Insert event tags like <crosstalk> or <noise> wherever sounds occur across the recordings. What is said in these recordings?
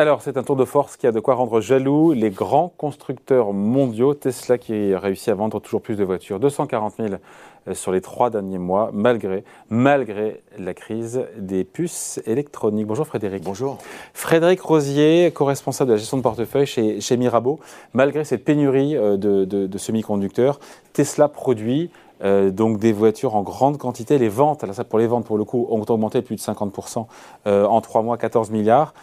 Alors, c'est un tour de force qui a de quoi rendre jaloux les grands constructeurs mondiaux. Tesla qui réussit à vendre toujours plus de voitures, 240 000 euh, sur les trois derniers mois, malgré, malgré la crise des puces électroniques. Bonjour Frédéric. Bonjour. Frédéric Rosier, co-responsable de la gestion de portefeuille chez, chez Mirabeau. Malgré cette pénurie euh, de, semi-conducteurs, Tesla produit euh, donc des voitures en grande quantité. Les ventes, alors ça pour les ventes pour le coup, ont augmenté de plus de 50% en trois mois, 14 milliards.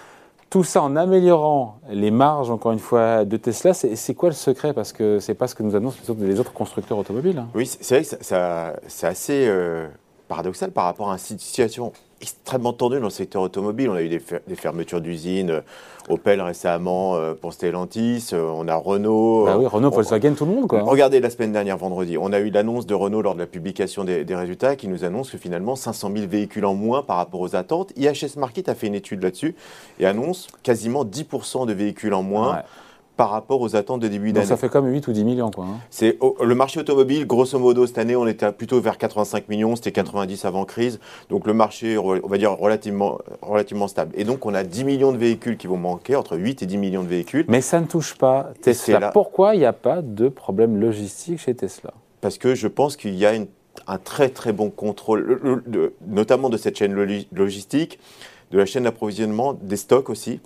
Tout ça en améliorant les marges, encore une fois, de Tesla. C'est quoi le secret? Parce que c'est pas ce que nous annoncent les autres, constructeurs automobiles. Hein. Oui, c'est vrai que c'est assez euh, paradoxal par rapport à une situation extrêmement tendu dans le secteur automobile. On a eu des, fermetures d'usines, euh, Opel récemment euh, pour Stellantis, euh, on a Renault. Bah oui, Renault, Volkswagen, tout le monde. Quoi. Regardez la semaine dernière, vendredi, on a eu l'annonce de Renault lors de la publication des, résultats qui nous annonce que finalement 500 000 véhicules en moins par rapport aux attentes. IHS Market a fait une étude là-dessus et annonce quasiment 10% de véhicules en moins par rapport aux attentes de début d'année. Ça fait comme 8 ou 10 millions. Quoi, hein. C'est le marché automobile, grosso modo, cette année, on était plutôt vers 85 millions, c'était 90 avant crise. Donc le marché, on va dire, relativement, relativement stable. Et donc on a 10 millions de véhicules qui vont manquer, entre 8 et 10 millions de véhicules. Mais ça ne touche pas Tesla. Pourquoi il n'y a pas de problème logistique chez Tesla? Parce que je pense qu'il y a un très très bon contrôle, notamment de cette chaîne logistique, de la chaîne d'approvisionnement, des stocks aussi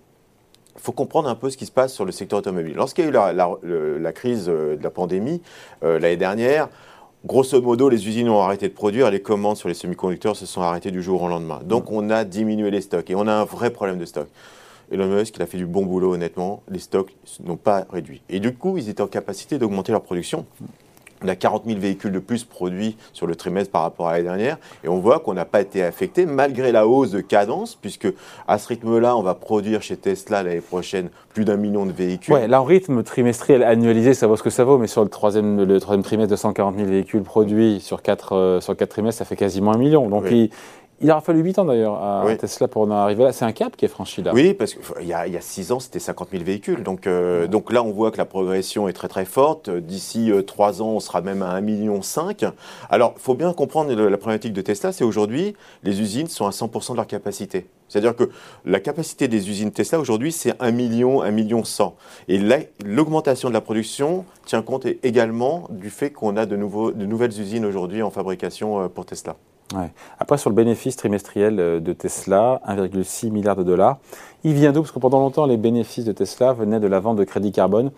il faut comprendre un peu ce qui se passe sur le secteur automobile. Lorsqu'il y a eu la, crise euh, de la pandémie euh, l'année dernière, grosso modo, les usines ont arrêté de produire les commandes sur les semi-conducteurs se sont arrêtées du jour au lendemain. Donc on a diminué les stocks et on a un vrai problème de stock. Elon Musk, il a fait du bon boulot, honnêtement. Les stocks n'ont pas réduit. Et du coup, ils étaient en capacité d'augmenter leur production. On a 40 000 véhicules de plus produits sur le trimestre par rapport à l'année dernière. Et on voit qu'on n'a pas été affecté malgré la hausse de cadence, puisque à ce rythme-là, on va produire chez Tesla l'année prochaine plus d'un million de véhicules. Ouais, là, en rythme trimestriel annualisé, ça vaut ce que ça vaut, mais sur le troisième, le troisième trimestre, 240 000 véhicules produits sur quatre, euh, sur quatre trimestres, ça fait quasiment un million. Donc, il, il aura fallu 8 ans d'ailleurs à Tesla pour en arriver là. C'est un cap qui est franchi là. Oui, parce qu'il y, a 6 ans, c'était 50 000 véhicules. Donc, euh, donc là, on voit que la progression est très très forte. D'ici 3 euh, ans, on sera même à 1,5 million. Alors, il faut bien comprendre la problématique de Tesla, c'est aujourd'hui, les usines sont à 100% de leur capacité. C'est-à-dire que la capacité des usines Tesla aujourd'hui, c'est 1 million, 1 million 100. Et l'augmentation de la production tient compte également du fait qu'on a de, nouveaux, de nouvelles usines aujourd'hui en fabrication euh, pour Tesla. Après, sur le bénéfice trimestriel euh, de Tesla, 1,6 milliard de dollars, il vient d'où? Parce que pendant longtemps, les bénéfices de Tesla venaient de la vente de crédits carbone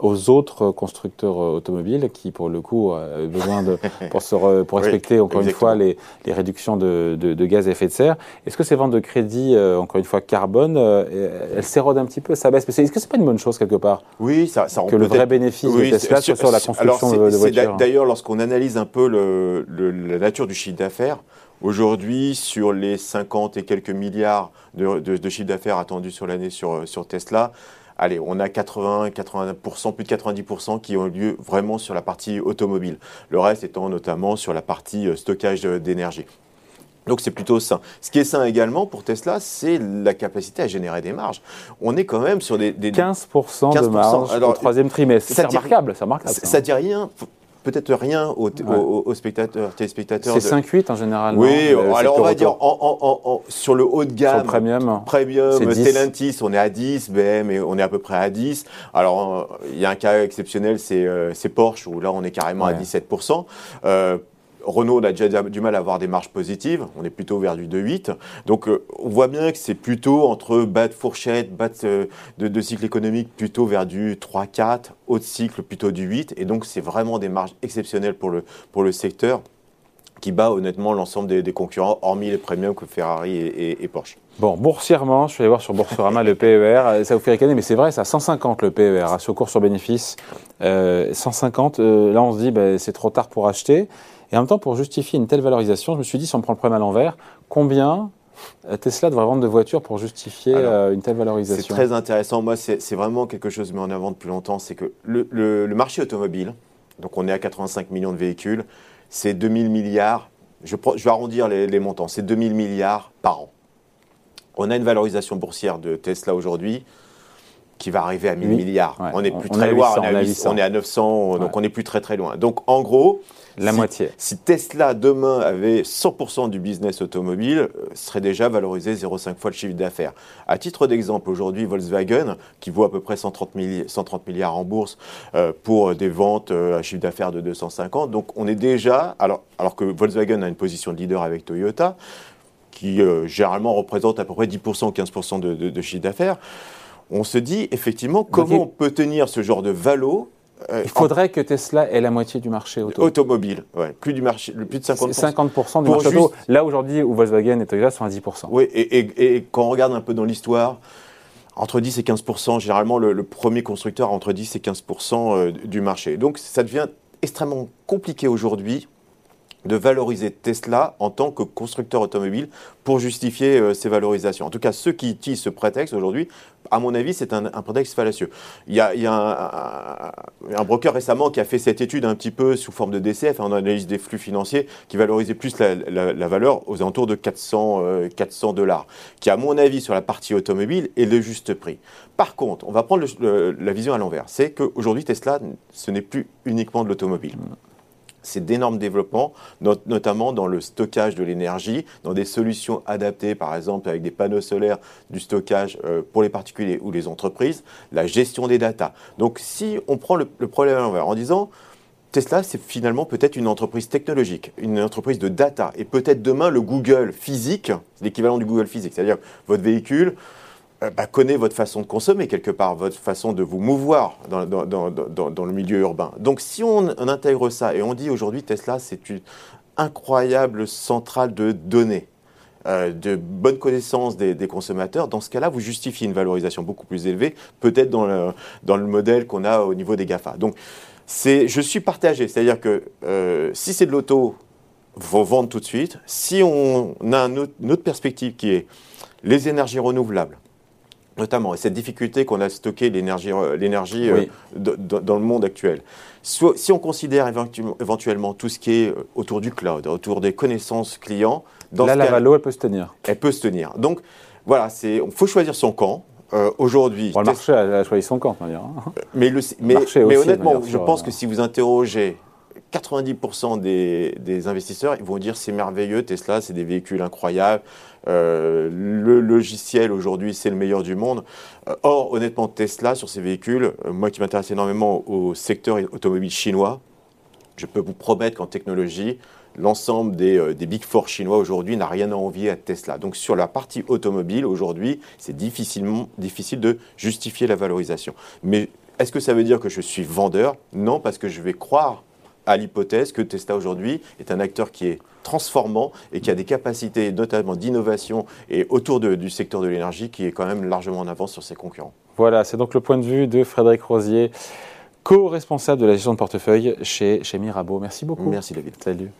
aux autres constructeurs euh, automobiles qui, pour le coup, ont besoin de, <laughs> pour, se pour respecter, encore une fois, les, les réductions de, de, gaz à effet de serre. Est-ce que ces ventes de crédits, euh, encore une fois, carbone, elles s'érodent un petit peu, ça baisse? Est-ce que c'est pas une bonne chose, quelque part? Oui, ça, ça Que le vrai bénéfice de Tesla soit sur la construction de, voitures. D'ailleurs, lorsqu'on analyse un peu le, la nature du chiffre d'affaires, Aujourd'hui, sur les 50 et quelques milliards de, de, de chiffre d'affaires attendus sur l'année sur, sur Tesla, allez, on a 80, 80%, plus de 90% qui ont lieu vraiment sur la partie automobile. Le reste étant notamment sur la partie euh, stockage d'énergie. Donc c'est plutôt sain. Ce qui est sain également pour Tesla, c'est la capacité à générer des marges. On est quand même sur des... 15%, de marge au troisième trimestre. C'est remarquable, ça remarquable. Ça, ça dit rien peut-être rien aux, spectateurs, téléspectateurs. C'est 5-8 en général. Oui, alors on va dire sur le haut de gamme. Sur premium. Premium, Stellantis, on est à 10, BM, on est à peu près à 10. Alors il y a un cas exceptionnel, c'est euh, Porsche, où là on est carrément à 17%. Euh, Renault a déjà du mal à avoir des marges positives, on est plutôt vers du 2,8. Donc euh, on voit bien que c'est plutôt entre bas de fourchette, bas de, cycle économique, plutôt vers du 3-4, haut de cycle plutôt du 8. Et donc c'est vraiment des marges exceptionnelles pour le, pour le secteur qui bat honnêtement l'ensemble des, concurrents, hormis les premiums que Ferrari et, Porsche. Bon, boursièrement, je suis allé voir sur Boursorama le PER, ça vous fait ricaner, mais c'est vrai, c'est à 150 le PER, ratio cours sur bénéfice. 150, euh, là on se dit, bah, c'est trop tard pour acheter. Et en même temps, pour justifier une telle valorisation, je me suis dit, si on prend le problème à l'envers, combien euh, Tesla devrait vendre de voitures pour justifier euh, une telle valorisation? C'est très intéressant. Moi, c'est vraiment quelque chose mis en avant depuis longtemps. C'est que le, marché automobile, donc on est à 85 millions de véhicules, c'est 2000 milliards. Je, vais arrondir les, les montants. C'est 2000 milliards par an. On a une valorisation boursière de Tesla aujourd'hui qui va arriver à 1000 Oui. milliards. Ouais. On n'est plus on très loin, 800, on, est à à 800, on est à 900, donc on n'est plus très très loin. Donc en gros, La si- moitié. Si Tesla demain avait 100% du business automobile, euh, serait déjà valorisé 0,5 fois le chiffre d'affaires. À titre d'exemple, aujourd'hui, Volkswagen, qui vaut à peu près 130, milli- 130 milliards en bourse euh, pour des ventes euh, à chiffre d'affaires de 250, donc on est déjà, alors, alors que Volkswagen a une position de leader avec Toyota, qui euh, généralement représente à peu près 10% ou 15% de, de- de chiffre d'affaires, on se dit effectivement comment on peut tenir ce genre de valo euh, Il faudrait que Tesla ait la moitié du marché auto. automobile, ouais, plus, du marché, plus de 50%. 50% du marché auto. juste- Là, aujourd'hui, où Volkswagen et Toyota sont à 10%. Oui, et, et- et quand on regarde un peu dans l'histoire, entre 10 et 15% généralement, le, le premier constructeur a entre 10 et 15 euh, du marché. Donc, ça devient extrêmement compliqué aujourd'hui de valoriser Tesla en tant que constructeur automobile pour justifier euh, ces valorisations. En tout cas, ceux qui utilisent ce prétexte aujourd'hui, à mon avis, c'est un, prétexte fallacieux. Il y a, un, broker récemment qui a fait cette étude un petit peu sous forme de DCF, en analyse des flux financiers, qui valorisait plus la, valeur aux alentours de 400, euh, 400 dollars, qui, à mon avis, sur la partie automobile, est le juste prix. Par contre, on va prendre la vision à l'envers. C'est qu'aujourd'hui, Tesla, ce n'est plus uniquement de l'automobile c'est d'énormes développements, not- notamment dans le stockage de l'énergie, dans des solutions adaptées, par exemple avec des panneaux solaires, du stockage euh, pour les particuliers ou les entreprises, la gestion des datas. Donc si on prend le, le problème à l'envers en disant Tesla, c'est finalement peut-être une entreprise technologique, une entreprise de data, et peut-être demain le Google physique, l'équivalent du Google physique, c'est-à-dire votre véhicule bah, connaît votre façon de consommer quelque part, votre façon de vous mouvoir dans, le milieu urbain. Donc si on, intègre ça et on dit aujourd'hui Tesla, c'est une incroyable centrale de données. euh, de bonne connaissance des, consommateurs, dans ce cas-là, vous justifiez une valorisation beaucoup plus élevée, peut-être dans le, modèle qu'on a au niveau des GAFA. Donc, je suis partagé, c'est-à-dire que euh, si c'est de l'auto, faut vendre tout de suite. Si on a une autre perspective qui est les énergies renouvelables, notamment, et cette difficulté qu'on a à stocker l'énergie, euh, euh, Oui. dans le monde actuel. Si on considère éventu- éventuellement tout ce qui est euh, autour du cloud, autour des connaissances clients, dans Là, ce la cas, valo, elle peut se tenir. elle peut se tenir. Donc, voilà, il faut choisir son camp. Euh, aujourd'hui, Bon, le marché a, a choisi son camp, on va dire. hein. mais, le- mais, Marché mais aussi, honnêtement, je pense euh, que si vous interrogez 90% des, des investisseurs, ils vont dire c'est merveilleux, Tesla, c'est des véhicules incroyables. Euh, le logiciel aujourd'hui, c'est le meilleur du monde. Euh, or, honnêtement, Tesla, sur ces véhicules, euh, moi qui m'intéresse énormément au secteur automobile chinois, je peux vous promettre qu'en technologie, l'ensemble des, des Big Four chinois aujourd'hui n'a rien à envier à Tesla. Donc sur la partie automobile, aujourd'hui, c'est difficilement difficile de justifier la valorisation. Mais est-ce que ça veut dire que je suis vendeur? Non, parce que je vais croire à l'hypothèse que Tesla aujourd'hui est un acteur qui est transformant et qui a des capacités notamment d'innovation et autour de- du secteur de l'énergie qui est quand même largement en avance sur ses concurrents. Voilà, c'est donc le point de vue de Frédéric Rosier, co-responsable de la gestion de portefeuille chez, chez Mirabeau. Merci beaucoup. Merci David. Salut.